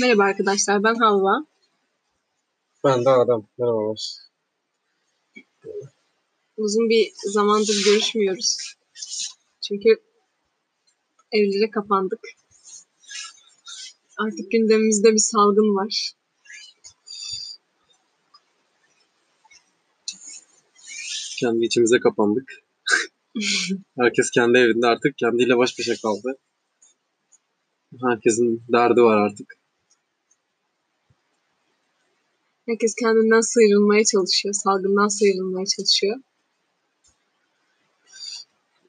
Merhaba arkadaşlar, ben Havva. Ben de Adam. Merhabalar. Uzun bir zamandır görüşmüyoruz. Çünkü evlere kapandık. Artık gündemimizde bir salgın var. Kendi içimize kapandık. Herkes kendi evinde artık kendiyle baş başa kaldı. Herkesin derdi var artık. Herkes kendinden sıyrılmaya çalışıyor, salgından sıyrılmaya çalışıyor.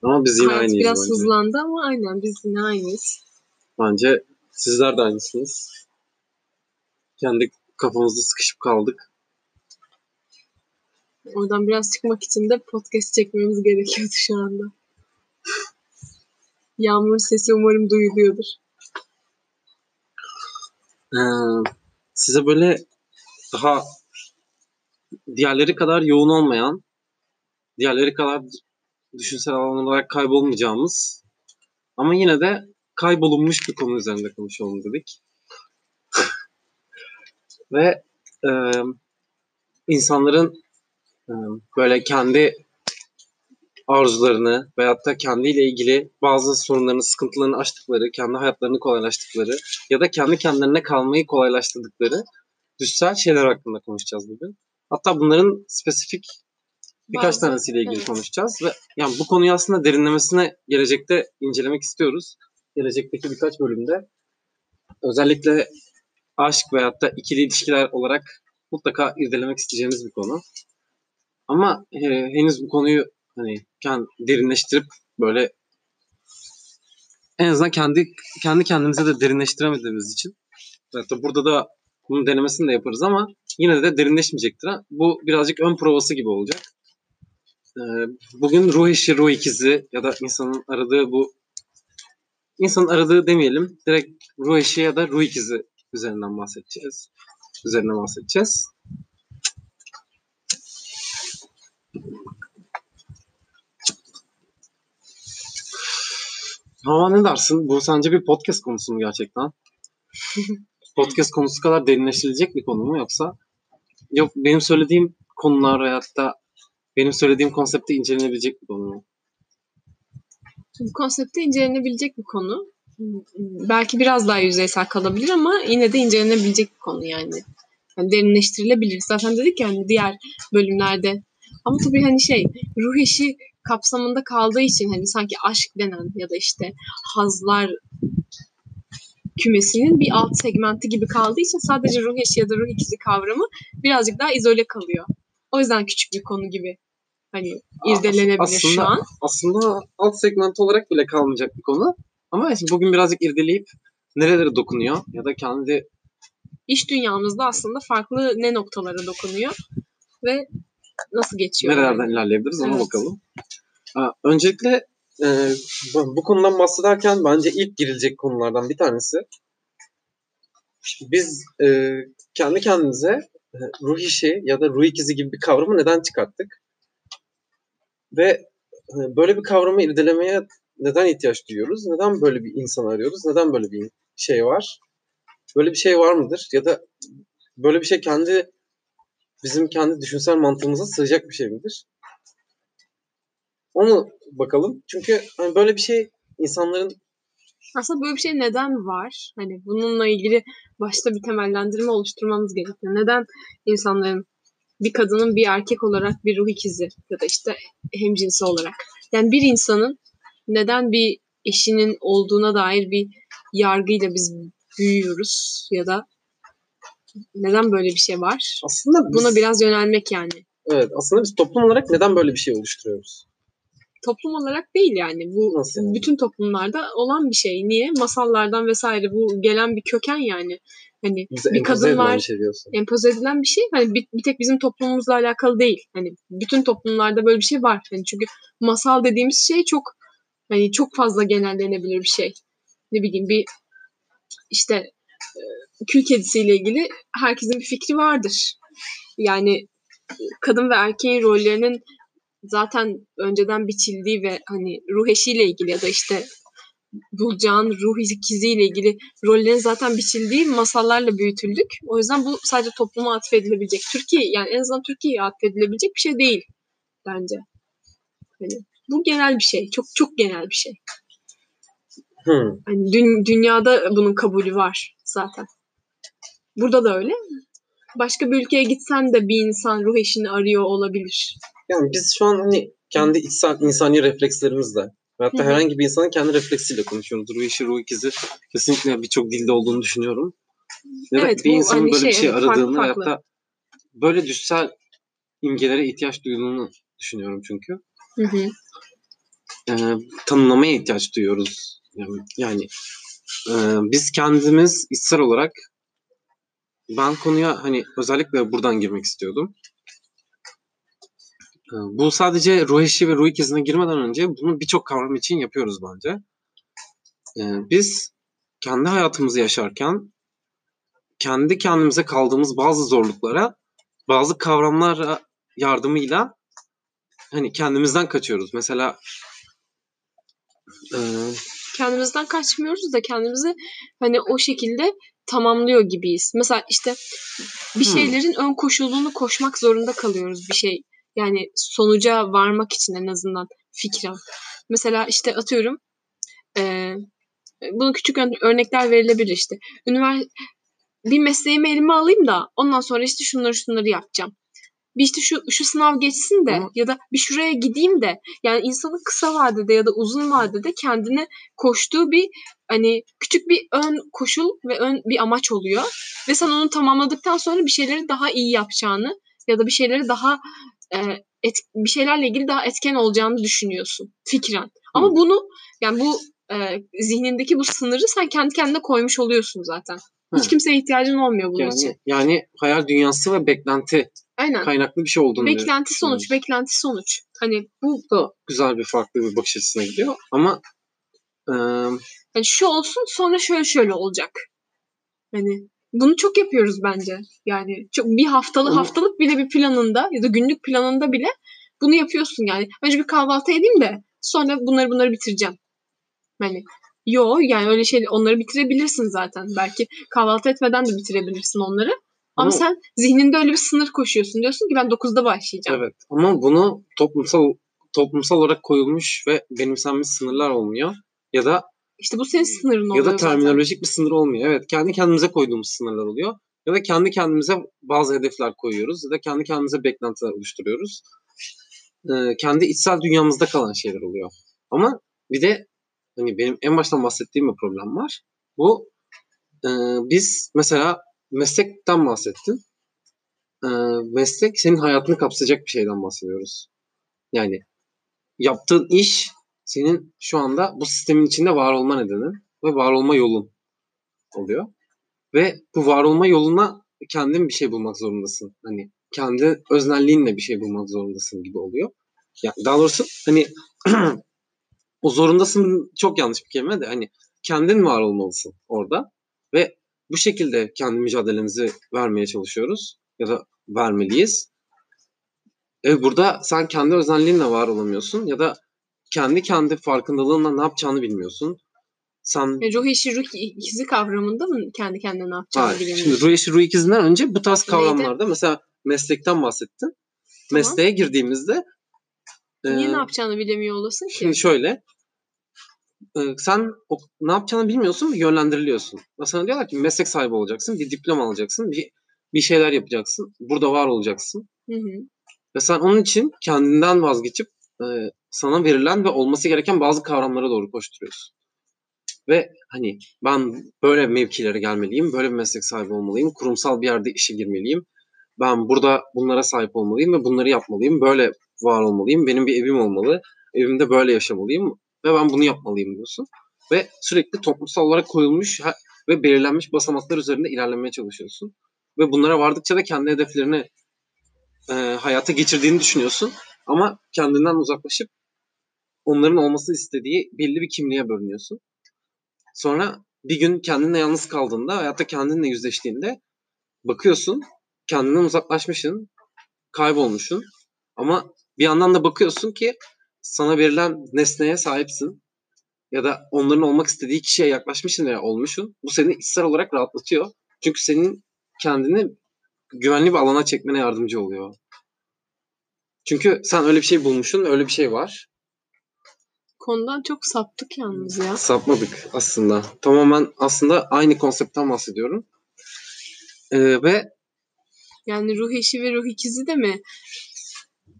Ama biz yine Hayat aynıyız biraz bence. hızlandı ama aynen biz yine aynıyız. Bence sizler de aynısınız. Kendi kafamızda sıkışıp kaldık. Oradan biraz çıkmak için de podcast çekmemiz gerekiyordu şu anda. Yağmur sesi umarım duyuluyordur. Ee, size böyle daha diğerleri kadar yoğun olmayan, diğerleri kadar düşünsel alan olarak kaybolmayacağımız ama yine de kaybolunmuş bir konu üzerinde konuşalım dedik. Ve e, insanların e, böyle kendi arzularını veyahut da kendiyle ilgili bazı sorunlarını, sıkıntılarını aştıkları, kendi hayatlarını kolaylaştıkları ya da kendi kendilerine kalmayı kolaylaştırdıkları düşsel şeyler hakkında konuşacağız bugün. Hatta bunların spesifik birkaç Bazı- tanesiyle ilgili evet. konuşacağız ve yani bu konuyu aslında derinlemesine gelecekte incelemek istiyoruz. Gelecekteki birkaç bölümde özellikle aşk veyahut da ikili ilişkiler olarak mutlaka irdelemek isteyeceğimiz bir konu. Ama e, henüz bu konuyu hani kend, derinleştirip böyle en azından kendi kendi kendimize de derinleştiremediğimiz için evet, burada da bunun denemesini de yaparız ama yine de derinleşmeyecektir. Ha? Bu birazcık ön provası gibi olacak. Ee, bugün ruh eşi, ruh ikizi ya da insanın aradığı bu insanın aradığı demeyelim. Direkt ruh eşi ya da ruh ikizi üzerinden bahsedeceğiz. Üzerine bahsedeceğiz. Ama ne dersin? Bu sence bir podcast konusu mu gerçekten? podcast konusu kadar derinleştirilecek bir konu mu yoksa yok benim söylediğim konular da benim söylediğim konsepte incelenebilecek bir konu mu? Konsepte incelenebilecek bir konu. Belki biraz daha yüzeysel kalabilir ama yine de incelenebilecek bir konu yani. yani derinleştirilebilir. Zaten dedik ya hani diğer bölümlerde. Ama tabii hani şey ruh eşi kapsamında kaldığı için hani sanki aşk denen ya da işte hazlar kümesinin bir alt segmenti gibi kaldığı için sadece ruh eşi ya da ruh ikizi kavramı birazcık daha izole kalıyor. O yüzden küçük bir konu gibi hani irdelenebilir şu Aslında- an. Aslında alt segment olarak bile kalmayacak bir konu. Ama şimdi bugün birazcık irdeleyip nerelere dokunuyor ya da kendi iş dünyamızda aslında farklı ne noktalara dokunuyor ve nasıl geçiyor? nerelerden ilerleyebiliriz ona Evet. bakalım. Öncelikle e, bu konudan bahsederken bence ilk girilecek konulardan bir tanesi biz e, kendi kendimize e, ruh işi ya da ruh ikizi gibi bir kavramı neden çıkarttık? Ve e, böyle bir kavramı irdelemeye neden ihtiyaç duyuyoruz? Neden böyle bir insan arıyoruz? Neden böyle bir şey var? Böyle bir şey var mıdır? Ya da böyle bir şey kendi bizim kendi düşünsel mantığımıza sığacak bir şey midir? Onu bakalım. Çünkü hani böyle bir şey insanların Aslında böyle bir şey neden var? Hani bununla ilgili başta bir temellendirme oluşturmamız gerekiyor. Neden insanların bir kadının bir erkek olarak bir ruh ikizi ya da işte hemcinsi olarak. Yani bir insanın neden bir eşinin olduğuna dair bir yargıyla biz büyüyoruz ya da neden böyle bir şey var? aslında biz, Buna biraz yönelmek yani. evet aslında biz toplum olarak neden böyle bir şey oluşturuyoruz? Toplum olarak değil yani. Bu Nasıl bütün toplumlarda olan bir şey. Niye? Masallardan vesaire bu gelen bir köken yani. Hani Bize bir kadın var, bir şey diyorsun. empoze edilen bir şey. Hani bir, bir tek bizim toplumumuzla alakalı değil. Hani bütün toplumlarda böyle bir şey var. Hani çünkü masal dediğimiz şey çok hani çok fazla genellenebilir bir şey. Ne bileyim bir işte e, kül kedisiyle ilgili herkesin bir fikri vardır. Yani e, kadın ve erkeğin rollerinin zaten önceden biçildiği ve hani ruh eşiyle ilgili ya da işte bulacağın ruh ikiziyle ilgili rollerin zaten biçildiği masallarla büyütüldük. O yüzden bu sadece topluma atfedilebilecek. Türkiye yani en azından Türkiye'ye atfedilebilecek bir şey değil bence. Hani bu genel bir şey. Çok çok genel bir şey. Hmm. Hani dü- dünyada bunun kabulü var zaten. Burada da öyle. Başka bir ülkeye gitsen de bir insan ruh eşini arıyor olabilir. Yani biz şu an hani kendi içsel insani reflekslerimizle ve hatta Hı hı. herhangi bir insanın kendi refleksiyle konuşuyoruz. Ruh eşi, ruh ikizi kesinlikle birçok dilde olduğunu düşünüyorum. Ya da Evet, bir insanın hani böyle bir şey, şey farklı aradığını farklı. da böyle düşsel imgelere ihtiyaç duyduğunu düşünüyorum çünkü. Hı hı. Ee, tanımlamaya ihtiyaç duyuyoruz. Yani, yani e, biz kendimiz içsel olarak ben konuya hani özellikle buradan girmek istiyordum. Ee, Bu sadece ruh eşi ve ruh ikizine girmeden önce bunu birçok kavram için yapıyoruz bence. Ee, Biz kendi hayatımızı yaşarken kendi kendimize kaldığımız bazı zorluklara bazı kavramlar yardımıyla hani kendimizden kaçıyoruz. Mesela e, kendimizden kaçmıyoruz da kendimizi hani o şekilde tamamlıyor gibiyiz. Mesela işte bir Hmm. şeylerin ön koşulunu koşmak zorunda kalıyoruz bir şey. Yani sonuca varmak için en azından fikren. Mesela işte atıyorum eee bunu küçük örnekler verilebilir işte. Ünivers bir mesleğimi elime alayım da ondan sonra işte şunları şunları yapacağım. Bir işte şu şu sınav geçsin de Ama- ya da bir şuraya gideyim de yani insanın kısa vadede ya da uzun vadede kendine koştuğu bir hani küçük bir ön koşul ve ön bir amaç oluyor ve sen onu tamamladıktan sonra bir şeyleri daha iyi yapacağını ya da bir şeyleri daha e, et, bir şeylerle ilgili daha etken olacağını düşünüyorsun fikren. Ama Hı. bunu yani bu e, zihnindeki bu sınırı sen kendi kendine koymuş oluyorsun zaten. Hiç Hı. kimseye ihtiyacın olmuyor bunun için. yani yani hayal dünyası ve beklenti Aynen. kaynaklı bir şey olduğunu Beklenti sonuç, beklenti sonuç. Hani bu da güzel bir farklı bir bakış açısına gidiyor ama e, hani şu olsun sonra şöyle şöyle olacak. Hani bunu çok yapıyoruz bence. Yani çok bir haftalı haftalık bile bir planında ya da günlük planında bile bunu yapıyorsun yani. Önce bir kahvaltı edeyim de sonra bunları bunları bitireceğim. Hani yo yani öyle şey onları bitirebilirsin zaten. Belki kahvaltı etmeden de bitirebilirsin onları. Ama Ama- sen zihninde öyle bir sınır koşuyorsun. Diyorsun ki ben 9'da başlayacağım. evet ama bunu toplumsal toplumsal olarak koyulmuş ve benimsenmiş sınırlar olmuyor ya da İşte bu senin sınırın ya oluyor da zaten. terminolojik bir sınır olmuyor. Evet kendi kendimize koyduğumuz sınırlar oluyor. Ya da kendi kendimize bazı hedefler koyuyoruz ya da kendi kendimize beklentiler oluşturuyoruz. Ee, kendi içsel dünyamızda kalan şeyler oluyor. Ama bir de hani benim en baştan bahsettiğim bir problem var. Bu e, biz mesela meslekten bahsettin. Ee, meslek senin hayatını kapsayacak bir şeyden bahsediyoruz. Yani yaptığın iş senin şu anda bu sistemin içinde var olma nedeni ve var olma yolun oluyor. Ve bu var olma yoluna kendin bir şey bulmak zorundasın. Hani kendi öznelliğinle bir şey bulmak zorundasın gibi oluyor. Ya daha doğrusu hani o zorundasın çok yanlış bir kelime de hani kendin var olmalısın orada ve bu şekilde kendi mücadelemizi vermeye çalışıyoruz ya da vermeliyiz. E burada sen kendi özelliğinle var olamıyorsun ya da kendi kendi farkındalığınla ne yapacağını bilmiyorsun. Sen E, ruh eşi ruh ikizi kavramında mı kendi kendine ne yapacağını Hayır. bilemiyorsun? Şimdi ruh eşi ruh ikizinden önce bu tarz Neydi? kavramlarda mesela meslekten bahsettin. Mesleğe girdiğimizde Niye e, ne yapacağını bilemiyor olasın ki? Şimdi şöyle. e, sen o, ne yapacağını bilmiyorsun ve yönlendiriliyorsun. Mesela diyorlar ki meslek sahibi olacaksın, bir diploma alacaksın, bir, bir şeyler yapacaksın, burada var olacaksın. Hı hı. Ve sen onun için kendinden vazgeçip e, sana verilen ve olması gereken bazı kavramlara doğru koşturuyorsun. Ve hani ben böyle mevkilere gelmeliyim, böyle bir meslek sahibi olmalıyım, kurumsal bir yerde işe girmeliyim. Ben burada bunlara sahip olmalıyım ve bunları yapmalıyım, böyle var olmalıyım, benim bir evim olmalı, evimde böyle yaşamalıyım ve ben bunu yapmalıyım diyorsun. Ve sürekli toplumsal olarak koyulmuş ve belirlenmiş basamaklar üzerinde ilerlemeye çalışıyorsun. Ve bunlara vardıkça da kendi hedeflerini e, hayata geçirdiğini düşünüyorsun. Ama kendinden uzaklaşıp onların olması istediği belli bir kimliğe bölünüyorsun. Sonra bir gün kendinle yalnız kaldığında, hayatta kendinle yüzleştiğinde bakıyorsun kendinden uzaklaşmışsın, kaybolmuşsun. Ama bir yandan da bakıyorsun ki sana verilen nesneye sahipsin. ya da onların olmak istediği kişiye yaklaşmışsın veya olmuşsun. Bu seni içsel olarak rahatlatıyor. Çünkü senin kendini güvenli bir alana çekmene yardımcı oluyor. Çünkü sen öyle bir şey bulmuşsun, öyle bir şey var. Konudan çok saptık yalnız ya. Sapmadık aslında. Tamamen aslında aynı konseptten bahsediyorum. Ee, ve Yani ruh eşi ve ruh ikizi de mi?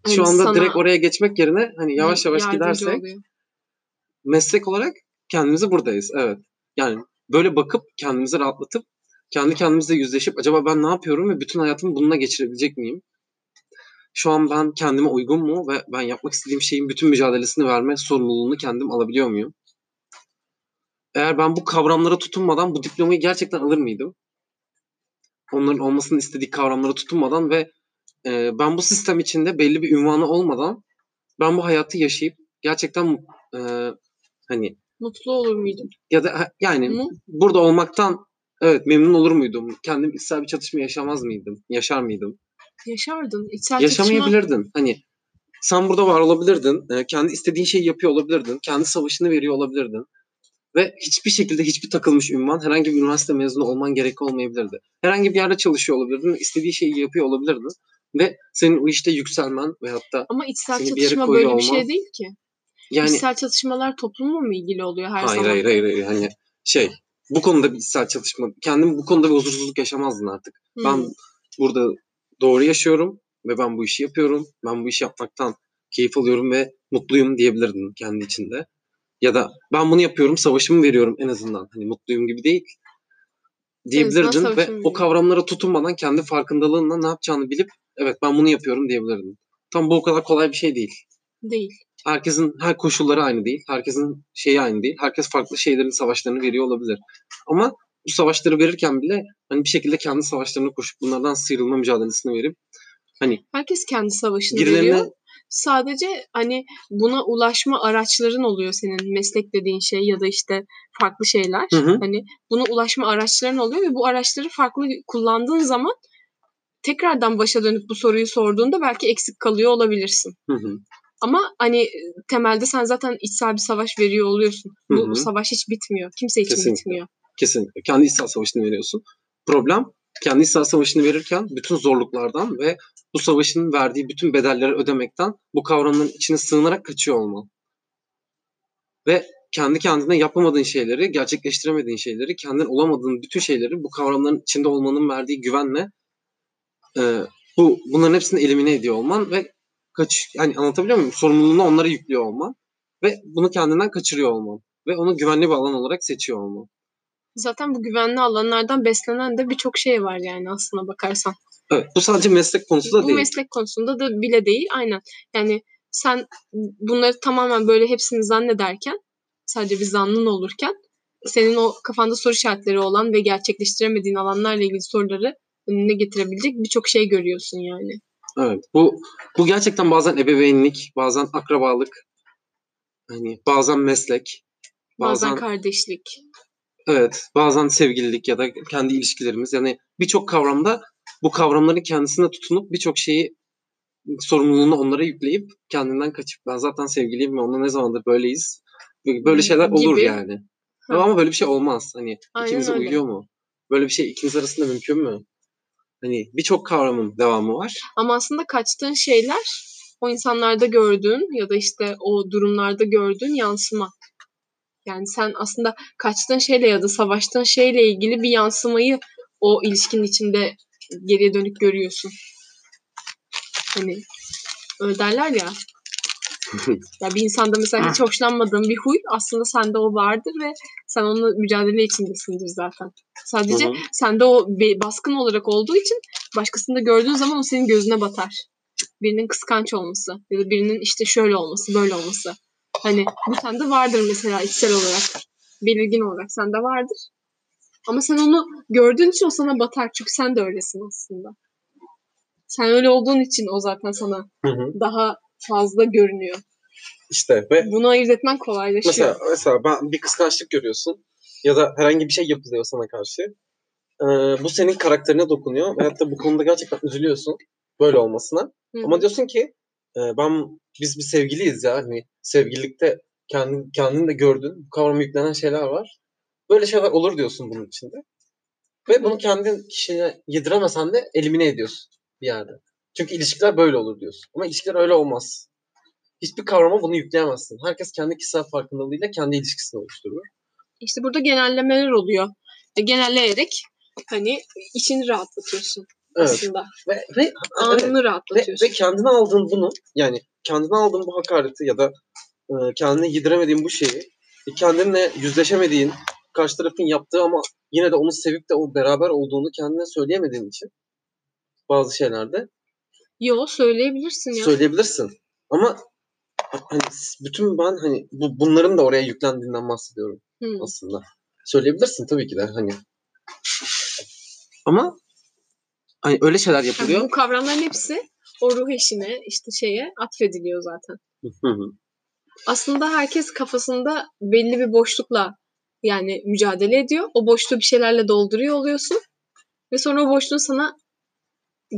şu Hani anda sana direkt oraya geçmek yerine hani yavaş yavaş yardımcı gidersek oluyor? meslek olarak kendimizi buradayız. Evet. Yani böyle bakıp kendimizi rahatlatıp kendi kendimizle yüzleşip acaba ben ne yapıyorum ve bütün hayatımı bununla geçirebilecek miyim? Şu an ben kendime uygun mu ve ben yapmak istediğim şeyin bütün mücadelesini verme sorumluluğunu kendim alabiliyor muyum? Eğer ben bu kavramlara tutunmadan bu diplomayı gerçekten alır mıydım? Onların olmasını istediği kavramlara tutunmadan ve e, ben bu sistem içinde belli bir ünvanı olmadan ben bu hayatı yaşayıp gerçekten e, hani Mutlu olur muydum? ya da yani Mu? burada olmaktan evet memnun olur muydum? Kendim içsel bir çatışma yaşamaz mıydım? Yaşar mıydım? Yaşardın. İçsel çatışma Yaşamayabilirdin. Hani sen burada var olabilirdin. e, kendi istediğin şeyi yapıyor olabilirdin. Kendi savaşını veriyor olabilirdin. Ve hiçbir şekilde hiçbir takılmış ünvan herhangi bir üniversite mezunu olman gerek olmayabilirdi. Herhangi bir yerde çalışıyor olabilirdin. istediği şeyi yapıyor olabilirdin. Ve senin o işte yükselmen veyahut da ama içsel Seni bir çatışma koyuyor böyle bir olman- şey değil ki. yani İçsel çatışmalar toplumla mı ilgili oluyor her hayır, zaman? hayır hayır hayır hani şey bu konuda bir içsel çatışma kendim bu konuda bir huzursuzluk yaşamazdın artık. Hmm. Ben burada doğru yaşıyorum ve ben bu işi yapıyorum. Ben bu işi yapmaktan keyif alıyorum ve mutluyum diyebilirdin kendi içinde. Ya da ben bunu yapıyorum, savaşımı veriyorum en azından. Hani mutluyum gibi değil. Diyebilirdin ve o veriyorum. kavramlara tutunmadan kendi farkındalığınla ne yapacağını bilip evet ben bunu yapıyorum diyebilirdin. Tam bu o kadar kolay bir şey değil. Değil. Herkesin her koşulları aynı değil. Herkesin şeyi aynı değil. Herkes farklı şeylerin savaşlarını veriyor olabilir. Ama bu savaşları verirken bile hani bir şekilde kendi savaşlarını koşup bunlardan sıyrılma mücadelesini verip hani Herkes kendi savaşını birilerine veriyor. Sadece hani buna ulaşma araçların oluyor senin meslek dediğin şey ya da işte farklı şeyler. Hı hı. Hani buna ulaşma araçların oluyor ve bu araçları farklı kullandığın zaman tekrardan başa dönüp bu soruyu sorduğunda belki eksik kalıyor olabilirsin. hı hı, Ama hani temelde sen zaten içsel bir savaş veriyor oluyorsun. Bu, Hı hı. bu savaş hiç bitmiyor. Kimse için Kesinlikle. bitmiyor. Kesinlikle kendi içsel savaşını veriyorsun. Problem kendi içsel savaşını verirken bütün zorluklardan ve bu savaşın verdiği bütün bedelleri ödemekten bu kavramların içine sığınarak kaçıyor olman. Ve kendi kendine yapamadığın şeyleri, gerçekleştiremediğin şeyleri, kendin olamadığın bütün şeyleri bu kavramların içinde olmanın verdiği güvenle e, bu bunların hepsini elimine ediyor olman ve kaç yani anlatabiliyor muyum? Sorumluluğunu onlara yüklüyor olman ve bunu kendinden kaçırıyor olman ve onu güvenli bir alan olarak seçiyor olman. Zaten bu güvenli alanlardan beslenen de birçok şey var yani aslına bakarsan. Evet, bu sadece meslek konusu da bu değil. meslek konusunda da bile değil. Aynen. Yani sen bunları tamamen böyle hepsini zannederken sadece bir zannın olurken senin o kafanda soru işaretleri olan ve gerçekleştiremediğin alanlarla ilgili soruları önüne getirebilecek birçok şey görüyorsun yani. Evet. Bu bu gerçekten bazen ebeveynlik, bazen akrabalık, hani bazen meslek, Bazen, bazen kardeşlik. Evet, bazen sevgililik ya da kendi ilişkilerimiz. Yani birçok kavramda bu kavramların kendisine tutunup birçok şeyi sorumluluğunu onlara yükleyip kendinden kaçıp ben zaten sevgiliyim ve onunla ne zamandır böyleyiz. Böyle şeyler olur Gibi. yani. Ha. Ama böyle bir şey olmaz. Hani Aynen ikimize öyle. uyuyor mu? Böyle bir şey ikimiz arasında mümkün mü? Hani birçok kavramın devamı var. Ama aslında kaçtığın şeyler o insanlarda gördüğün ya da işte o durumlarda gördüğün yansıma. Yani sen aslında kaçtığın şeyle ya da savaştığın şeyle ilgili bir yansımayı o ilişkinin içinde geriye dönük görüyorsun. Hani öyle derler ya. ya bir insanda mesela hiç hoşlanmadığın bir huy aslında sende o vardır ve sen onunla mücadele içindesindir zaten. Sadece Hı hı. sende o baskın olarak olduğu için başkasını da gördüğün zaman o senin gözüne batar. Birinin kıskanç olması ya da birinin işte şöyle olması, böyle olması. Hani bu sende vardır mesela içsel olarak. Belirgin olarak sende vardır. Ama sen onu gördüğün için o sana batar. Çünkü sen de öylesin aslında. Sen öyle olduğun için o zaten sana Hı hı. daha fazla görünüyor. İşte ve Bunu ayırt etmen kolaylaşıyor. Mesela, mesela ben bir kıskançlık görüyorsun ya da herhangi bir şey yapılıyor sana karşı. Ee, bu senin karakterine dokunuyor veyahut da bu konuda gerçekten üzülüyorsun böyle olmasına. Hı. Ama diyorsun ki e, ben biz bir sevgiliyiz ya hani sevgililikte Kendin, kendin de gördün. Bu kavrama yüklenen şeyler var. Böyle şeyler olur diyorsun bunun içinde. Ve bunu kendin kişine yediremesen de elimine ediyorsun bir yerde. Çünkü ilişkiler böyle olur diyorsun. Ama ilişkiler öyle olmaz. Hiçbir kavrama bunu yükleyemezsin. Herkes kendi kişisel farkındalığıyla kendi ilişkisini oluşturuyor. İşte burada genellemeler oluyor. E, genelleyerek hani içini rahatlatıyorsun Evet. aslında. Ve, ve, evet. Anını ve, rahatlatıyorsun. ve kendine aldığın bunu yani kendine aldığın bu hakareti ya da e, kendine yediremediğin bu şeyi e, kendinle yüzleşemediğin karşı tarafın yaptığı ama yine de onu sevip de o beraber olduğunu kendine söyleyemediğin için bazı şeylerde Yo söyleyebilirsin ya. söyleyebilirsin. Ama hani bütün ben hani bu, bunların da oraya yüklendiğinden bahsediyorum Hı. aslında. Söyleyebilirsin tabii ki de hani. Ama hani öyle şeyler Yani yapılıyor. bu kavramların hepsi o ruh eşine işte şeye atfediliyor zaten. Hı hı. Aslında herkes kafasında belli bir boşlukla yani mücadele ediyor. O boşluğu bir şeylerle dolduruyor oluyorsun. Ve sonra o boşluğun sana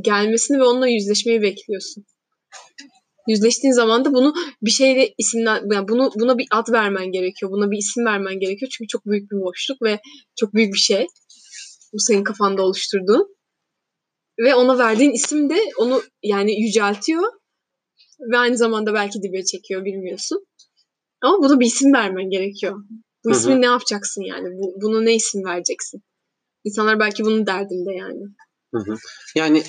gelmesini ve onunla yüzleşmeyi bekliyorsun. Yüzleştiğin zaman da bunu bir şeyle isimlen yani bunu buna bir ad vermen gerekiyor. Buna bir isim vermen gerekiyor. Çünkü çok büyük bir boşluk ve çok büyük bir şey. Bu senin kafanda oluşturduğun. Ve ona verdiğin isim de onu yani yüceltiyor. Ve aynı zamanda belki dibe çekiyor bilmiyorsun. Ama buna bir isim vermen gerekiyor. Bu ismi ne yapacaksın yani? Bu, bunu ne isim vereceksin? İnsanlar belki bunun derdinde yani. Hı hı. Yani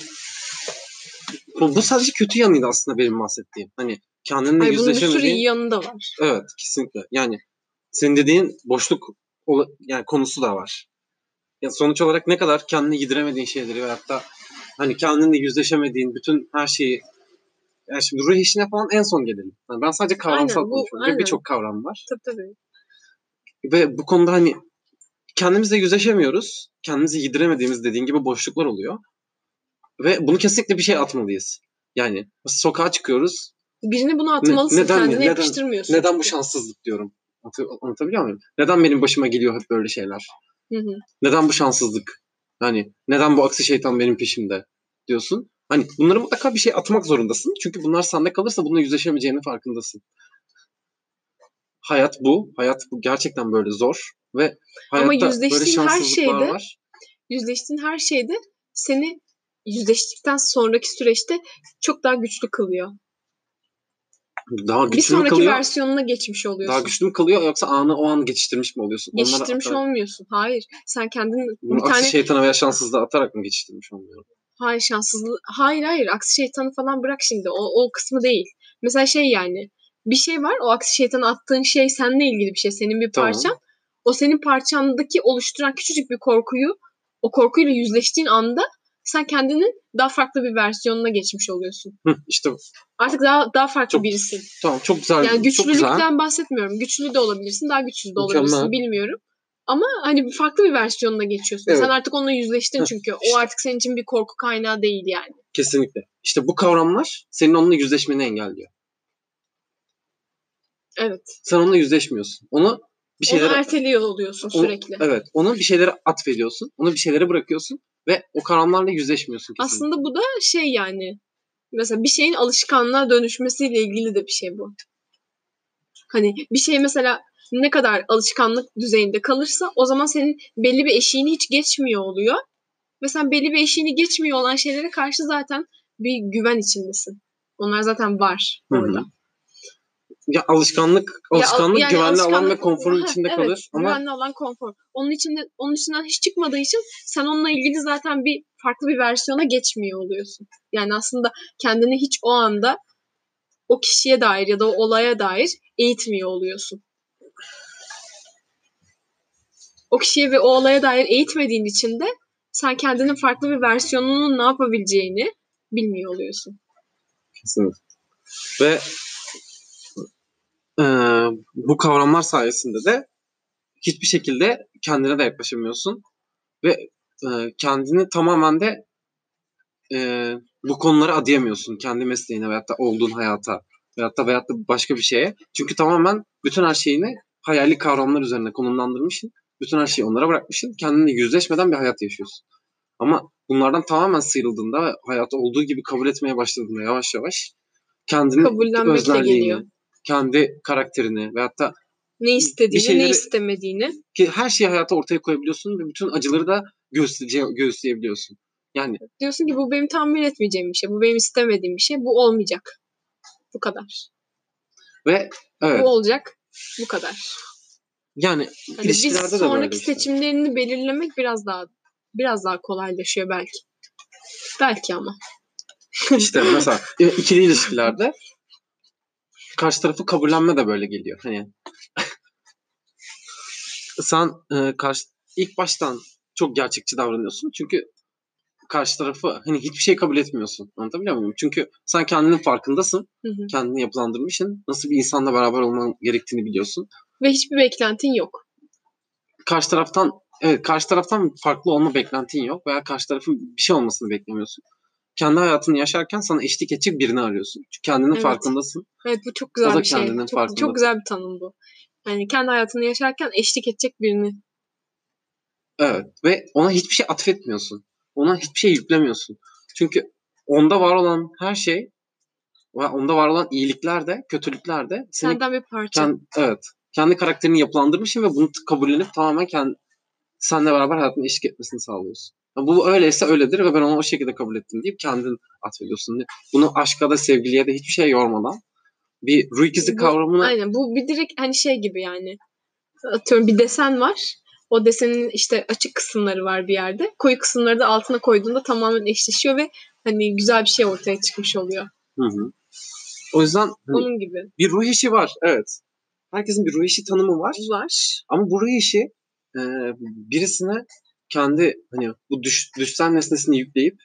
bu, bu sadece kötü yanıydı aslında benim bahsettiğim. Hani kendinle Ay, bunun bir sürü yüzleşemediğin. iyi yanı da var. Evet kesinlikle. Yani senin dediğin boşluk yani konusu da var. Ya sonuç olarak ne kadar kendini yediremediğin şeyleri veyahut da hani kendinle yüzleşemediğin bütün her şeyi yani şimdi ruh işine falan en son gelelim. Yani ben sadece kavramsal Aynen, bu- konuşuyorum. Ve birçok kavram var. Tabii tabii. Ve bu konuda hani kendimizle yüzleşemiyoruz. Kendimizi yediremediğimiz dediğin gibi boşluklar oluyor. Ve bunu kesinlikle bir şey atmalıyız. Yani sokağa çıkıyoruz. Birine bunu atmalısın. neden- kendine neden- yapıştırmıyorsun. Neden bu şanssızlık diyorum. Anlat- Anlatabiliyor muyum? Neden benim başıma geliyor hep böyle şeyler? Hı hı. Neden bu şanssızlık? Yani neden bu aksi şeytan benim peşimde diyorsun. Hani bunları mutlaka bir şey atmak zorundasın. Çünkü bunlar sende kalırsa bununla yüzleşemeyeceğinin farkındasın. Hayat bu. Hayat bu gerçekten böyle zor. Ve hayatta böyle yüzleştiğin her şanssızlıklar şeyde- var. Yüzleştiğin her şeyde seni yüzleştikten sonraki süreçte çok daha güçlü kılıyor. Daha bir güçlü mü sonraki kalıyor? versiyonuna geçmiş oluyorsun. Daha güçlü mü kalıyor yoksa anı o an geçiştirmiş mi oluyorsun? Onlara Geçiştirmiş atarak- olmuyorsun. Hayır. Sen kendin Bunu bir aksi tane şeytana veya şanssızlığa atarak mı geçiştirmiş olmuyorum? hayır şanssızlığı hayır hayır aksi şeytanı falan bırak şimdi. O, o kısmı değil. Mesela şey yani bir şey var o aksi şeytana attığın şey seninle ilgili bir şey. Senin bir Tamam. parçan. O senin parçandaki oluşturan küçücük bir korkuyu o korkuyla yüzleştiğin anda sen kendinin daha farklı bir versiyonuna geçmiş oluyorsun. Hı, işte Artık daha daha farklı Çok birisin. tamam çok güzel. Yani çok güzel. güçlülükten bahsetmiyorum. Güçlü de olabilirsin, daha güçsüz de olabilirsin Mükemmel. bilmiyorum. Ama hani farklı bir versiyonuna geçiyorsun. Evet. Sen artık onunla yüzleştin Heh. çünkü. O artık senin için bir korku kaynağı değil yani. Kesinlikle. İşte bu kavramlar senin onunla yüzleşmeni engelliyor. Evet. Sen onunla yüzleşmiyorsun. Onu bir Onu şeylere erteliyor oluyorsun onu- sürekli. evet, onu bir şeylere atfediyorsun. Onu bir şeylere bırakıyorsun ve o kavramlarla yüzleşmiyorsun kesinlikle. Aslında bu da şey yani. Mesela bir şeyin alışkanlığa dönüşmesiyle ilgili de bir şey bu. Hani bir şey mesela ne kadar alışkanlık düzeyinde kalırsa o zaman senin belli bir eşiğini hiç geçmiyor oluyor. Ve sen belli bir eşiğini geçmiyor olan şeylere karşı zaten bir güven içindesin. Onlar zaten var Hı hı. Ya alışkanlık, Ya, alışkanlık yani güvenli alan ve alışkanlık- konforun içinde evet, kalır ama güvenli alan konfor. Onun içinde onun içinden hiç çıkmadığı için sen onunla ilgili zaten bir farklı bir versiyona geçmiyor oluyorsun. Yani aslında kendini hiç o anda o kişiye dair ya da o olaya dair eğitmiyor oluyorsun. O kişiye ve o olaya dair eğitmediğin için de sen kendinin farklı bir versiyonunun ne yapabileceğini bilmiyor oluyorsun. Kesinlikle. Ve e, bu kavramlar sayesinde de hiçbir şekilde kendine de yaklaşamıyorsun. Ve e, kendini tamamen de e, bu konulara adayamıyorsun. Kendi mesleğine veyahut da olduğun hayata veyahut da, veyahut da başka bir şeye. Çünkü tamamen bütün her şeyini hayali kavramlar üzerine konumlandırmışsın. Bütün her şeyi onlara bırakmışsın. Kendinle yüzleşmeden bir hayat yaşıyorsun. Ama bunlardan tamamen sıyrıldığında hayatı olduğu gibi kabul etmeye başladığında yavaş yavaş kendini öznerliğini, geliyor. Kendi karakterini veyahut da Ne istediğini, şeyleri- ne istemediğini. ki her şeyi hayata ortaya koyabiliyorsun ve bütün acıları da göğüsleye- göğüsleyebiliyorsun. Yani Diyorsun ki bu benim tahmin etmeyeceğim bir şey. Bu benim istemediğim bir şey. Bu olmayacak. Bu kadar. ve evet Bu olacak. Bu kadar. yani Hani biz sonraki işte. seçimlerini belirlemek biraz daha biraz daha kolaylaşıyor belki. Belki ama. İşte mesela ikili ilişkilerde karşı tarafı kabullenme de böyle geliyor. Hani sen e, karşı ilk baştan çok gerçekçi davranıyorsun. Çünkü karşı tarafı hani hiçbir şey kabul etmiyorsun. Anlatabiliyor muyum? Çünkü sen kendinin farkındasın. Hı hı. Kendini yapılandırmışsın. Nasıl bir insanla beraber olman gerektiğini biliyorsun. Ve hiçbir beklentin yok. Karşı taraftan evet karşı taraftan farklı olma beklentin yok veya karşı tarafın bir şey olmasını beklemiyorsun. Kendi hayatını yaşarken sana eşlik edecek birini arıyorsun. Çünkü kendinin Evet. farkındasın. Evet bu çok O güzel bir şey. Çok, çok güzel bir tanım bu. Yani kendi hayatını yaşarken eşlik edecek birini. Evet ve ona hiçbir şey atfetmiyorsun. Ona hiçbir şey yüklemiyorsun. Çünkü onda var olan her şey onda var olan iyilikler de kötülükler de senin Senden bir parça. kend- evet kendi karakterini yapılandırmışsın ve bunu kabullenip tamamen kendi seninle beraber hayatını eşlik etmesini sağlıyorsun. Bu öyleyse öyledir ve ben onu o şekilde kabul ettim deyip kendin atfediyorsun. Bunu aşka da sevgiliye de hiçbir şey yormadan bir ruh ikizi kavramını Aynen bu bir direkt hani şey gibi yani. Atıyorum bir desen var. O desenin işte açık kısımları var bir yerde. Koyu kısımları da altına koyduğunda tamamen eşleşiyor ve hani güzel bir şey ortaya çıkmış oluyor. Hı hı. O yüzden hani Onun gibi bir ruh işi var. Evet. Herkesin bir ruh işi tanımı var. var. Ama bu ruh işi e, birisine kendi hani bu düş, düşsel nesnesini yükleyip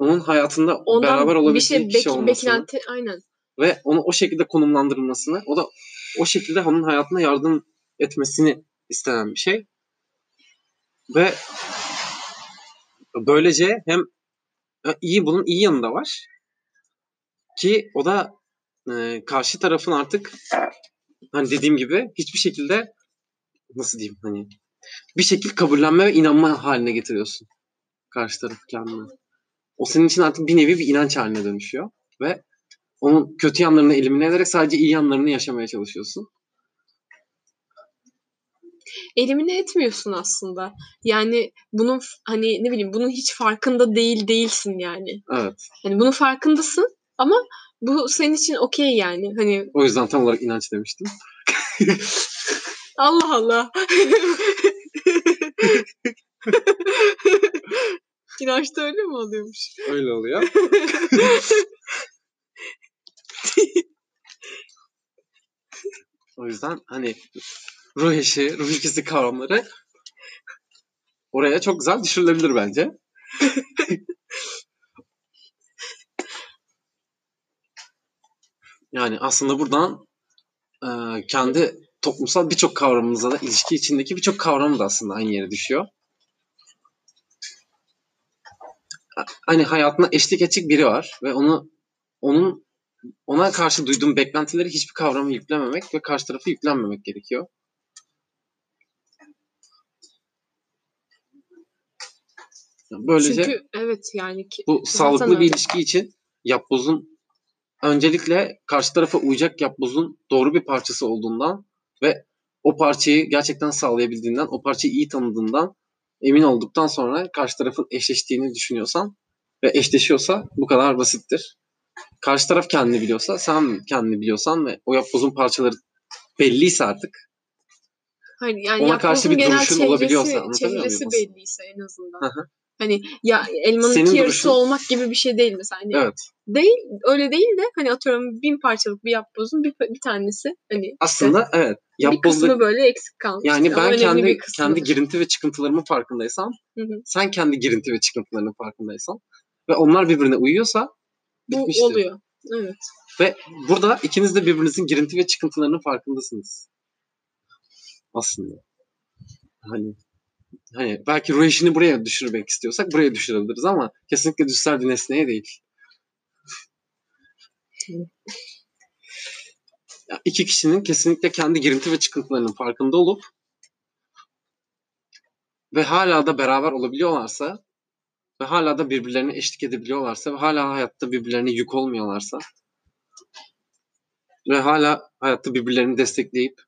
onun hayatında Ondan beraber bir olabileceği şey kişi bek- olmasını beklenti aynen. ve onu o şekilde konumlandırılmasını o da o şekilde onun hayatına yardım etmesini istenen bir şey. Ve böylece hem e, iyi bunun iyi yanı da var ki o da e, karşı tarafın artık hani dediğim gibi hiçbir şekilde nasıl diyeyim hani bir şekilde kabullenme ve inanma haline getiriyorsun karşı tarafı kendine. O senin için artık bir nevi bir inanç haline dönüşüyor ve onun kötü yanlarını elimine ederek sadece iyi yanlarını yaşamaya çalışıyorsun. Elimine etmiyorsun aslında. Yani bunun hani ne bileyim bunun hiç farkında değil değilsin yani. Evet. Hani bunun farkındasın ama bu senin için okey yani. Hani O yüzden tam olarak inanç demiştim. Allah Allah. İnançta öyle mi oluyormuş? Öyle oluyor. o yüzden hani ruh eşi, ruh ikisi kavramları oraya çok güzel düşürülebilir bence. yani aslında buradan e, kendi toplumsal birçok kavramımıza da ilişki içindeki birçok kavram da aslında aynı yere düşüyor. Hani hayatına eşlik edecek biri var ve onu onun ona karşı duyduğum beklentileri hiçbir kavrama yüklememek ve karşı tarafı yüklenmemek gerekiyor. Böylece Çünkü evet yani ki, bu sağlıklı bir ilişki için yapbozun öncelikle karşı tarafa uyacak yapbozun doğru bir parçası olduğundan ve o parçayı gerçekten sağlayabildiğinden, o parçayı iyi tanıdığından emin olduktan sonra karşı tarafın eşleştiğini düşünüyorsan ve eşleşiyorsa bu kadar basittir. Karşı taraf kendini biliyorsa, sen kendini biliyorsan ve o yapbozun parçaları belliyse artık hani yani ona karşı bir duruşun olabiliyorsa, anlatabiliyor muyum? belliyse en azından. Hı hı. Hani ya elmanın Senin iki yarısı duruşun- olmak gibi bir şey değil mesela. Hani evet. Değil öyle değil de hani atıyorum bin parçalık bir yapbozun bir, bir tanesi hani işte Aslında evet. bir Yapbozda kısmı böyle eksik kalmış. Yani ben kendi kendi girinti ve çıkıntılarımın farkındaysam, Hı hı. sen kendi girinti ve çıkıntılarının farkındaysan ve onlar birbirine uyuyorsa Bu bitmiştir. oluyor. Evet. Ve burada ikiniz de birbirinizin girinti ve çıkıntılarının farkındasınız. Aslında. Hani hani belki ruh işini buraya düşürmek istiyorsak buraya düşürebiliriz ama kesinlikle düşsel bir nesneye değil. Ya iki kişinin kesinlikle kendi girinti ve çıkıntılarının farkında olup ve hala da beraber olabiliyorlarsa ve hala da birbirlerine eşlik edebiliyorlarsa ve hala hayatta birbirlerine yük olmuyorlarsa ve hala hayatta birbirlerini destekleyip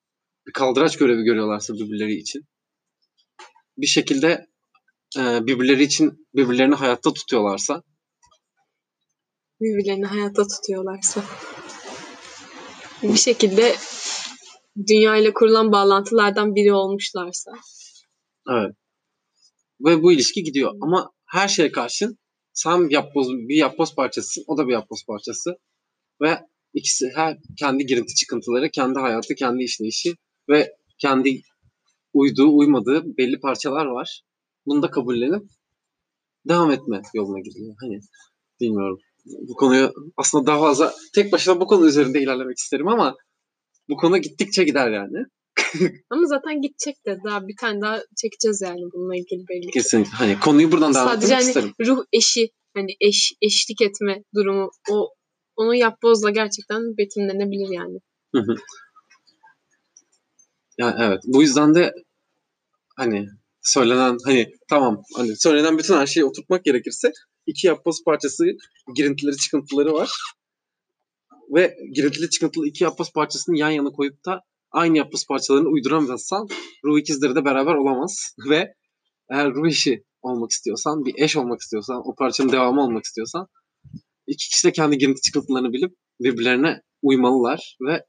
bir kaldıraç görevi görüyorlarsa birbirleri için bir şekilde e, birbirleri için birbirlerini hayatta tutuyorlarsa Birbirlerini hayatta tutuyorlarsa. Bir şekilde dünya ile kurulan bağlantılardan biri olmuşlarsa. evet ve bu ilişki gidiyor ama her şeye karşın sen yapboz, bir yapboz parçasısın o da bir yapboz parçası ve ikisi her kendi girinti çıkıntıları kendi hayatı kendi işleyişi ve kendi uyduğu uymadığı belli parçalar var. Bunu da kabullenip devam etme yoluna gidiyor. Hani bilmiyorum. Bu konuyu aslında daha fazla tek başına bu konu üzerinde ilerlemek isterim ama bu konu gittikçe gider yani. Ama zaten gidecek de daha bir tane daha çekeceğiz yani bununla ilgili belli. Kesinlikle. Hani konuyu buradan devam Sadece etmek hani isterim. ruh eşi hani eş eşlik etme durumu o onu yapbozla gerçekten betimlenebilir yani. Hı hı. Yani evet. Bu yüzden de hani söylenen hani tamam hani söylenen bütün her şeyi oturtmak gerekirse iki yapboz parçası girintileri çıkıntıları var. Ve girintili çıkıntılı iki yapboz parçasını yan yana koyup da aynı yapboz parçalarını uyduramazsan ruh ikizleri de beraber olamaz. Ve eğer ruh eşi olmak istiyorsan, bir eş olmak istiyorsan, o parçanın devamı olmak istiyorsan iki kişi de kendi girinti çıkıntılarını bilip birbirlerine uymalılar ve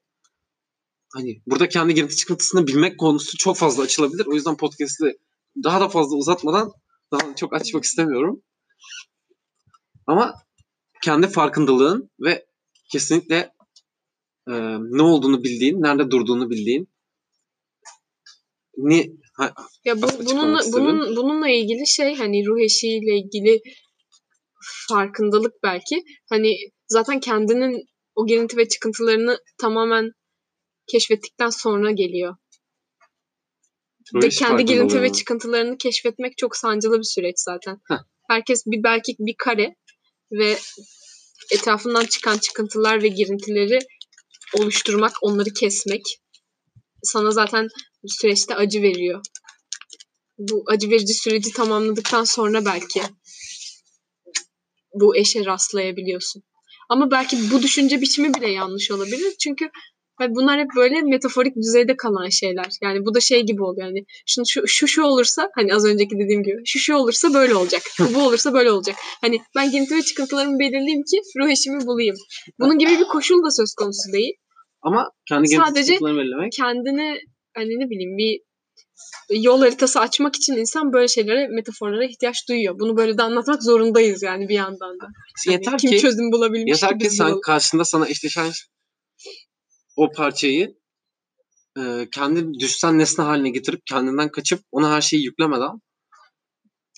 hani burada kendi girinti çıkıntısını bilmek konusu çok fazla açılabilir. O yüzden podcast'i daha da fazla uzatmadan daha çok açmak istemiyorum. Ama kendi farkındalığın ve kesinlikle e, ne olduğunu bildiğin, nerede durduğunu bildiğin ni ha, Ya bu, bununla, istedim. bunun, bununla ilgili şey hani ruh eşiğiyle ilgili farkındalık belki. Hani zaten kendinin o girinti ve çıkıntılarını tamamen keşfettikten sonra geliyor. ruh ve kendi girinti ve çıkıntılarını keşfetmek çok sancılı bir süreç zaten. Heh. Herkes bir belki bir kare ve etrafından çıkan çıkıntılar ve girintileri oluşturmak, onları kesmek sana zaten süreçte acı veriyor. Bu acı verici süreci tamamladıktan sonra belki bu eşe rastlayabiliyorsun. Ama belki bu düşünce biçimi bile yanlış olabilir. Çünkü hani bunlar hep böyle metaforik düzeyde kalan şeyler. Yani bu da şey gibi oluyor. Yani şunu şu, şu şu olursa hani az önceki dediğim gibi şu şu olursa böyle olacak. Bu olursa böyle olacak. Hani ben girinti ve çıkıntılarımı belirleyeyim ki ruh eşimi bulayım. Bunun gibi bir koşul da söz konusu değil. Ama kendi Sadece- çıkıntılarını belirlemek Kendine hani ne bileyim bir yol haritası açmak için insan böyle şeylere, metaforlara ihtiyaç duyuyor. Bunu böyle de anlatmak zorundayız yani bir yandan da. Hani yeter kim ki çözüm bulabilmiş Yeter ki sen bulalım. karşında sana eşleşen o parçayı e, kendi düşsen nesne haline getirip kendinden kaçıp ona her şeyi yüklemeden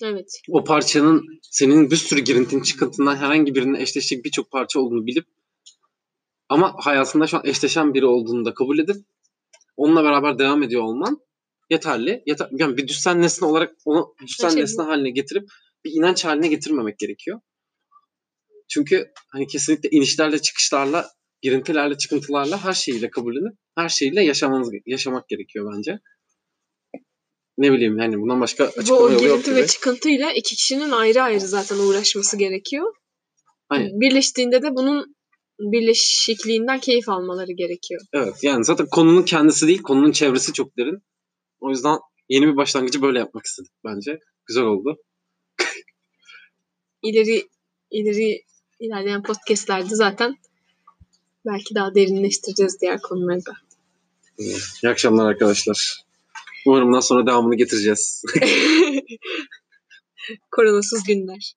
Evet. o parçanın senin bir sürü girintin çıkıntından herhangi birine eşleşecek birçok parça olduğunu bilip ama hayatında şu an eşleşen biri olduğunu da kabul edip onunla beraber devam ediyor olman yeterli. Yeter, yani bir düşsen nesne olarak onu Şey bu- nesne haline getirip bir inanç haline getirmemek gerekiyor. Çünkü hani kesinlikle inişlerle çıkışlarla, girintilerle, çıkıntılarla her şeyiyle kabullenip her şeyiyle yaşamanız, yaşamak gerekiyor bence. Ne bileyim hani bundan başka Bu açıklama o yolu yok girinti gibi. ve çıkıntıyla iki kişinin ayrı ayrı zaten uğraşması gerekiyor. Aynen. Birleştiğinde de bunun birleşikliğinden keyif almaları gerekiyor. Evet yani zaten konunun kendisi değil, konunun çevresi çok derin. O yüzden yeni bir başlangıcı böyle yapmak istedik bence. Güzel oldu. İleri ileri ilerleyen podcastlerde zaten belki daha derinleştireceğiz diğer konuları da. İyi akşamlar arkadaşlar. Umarım bundan sonra devamını getireceğiz. Koronasız günler.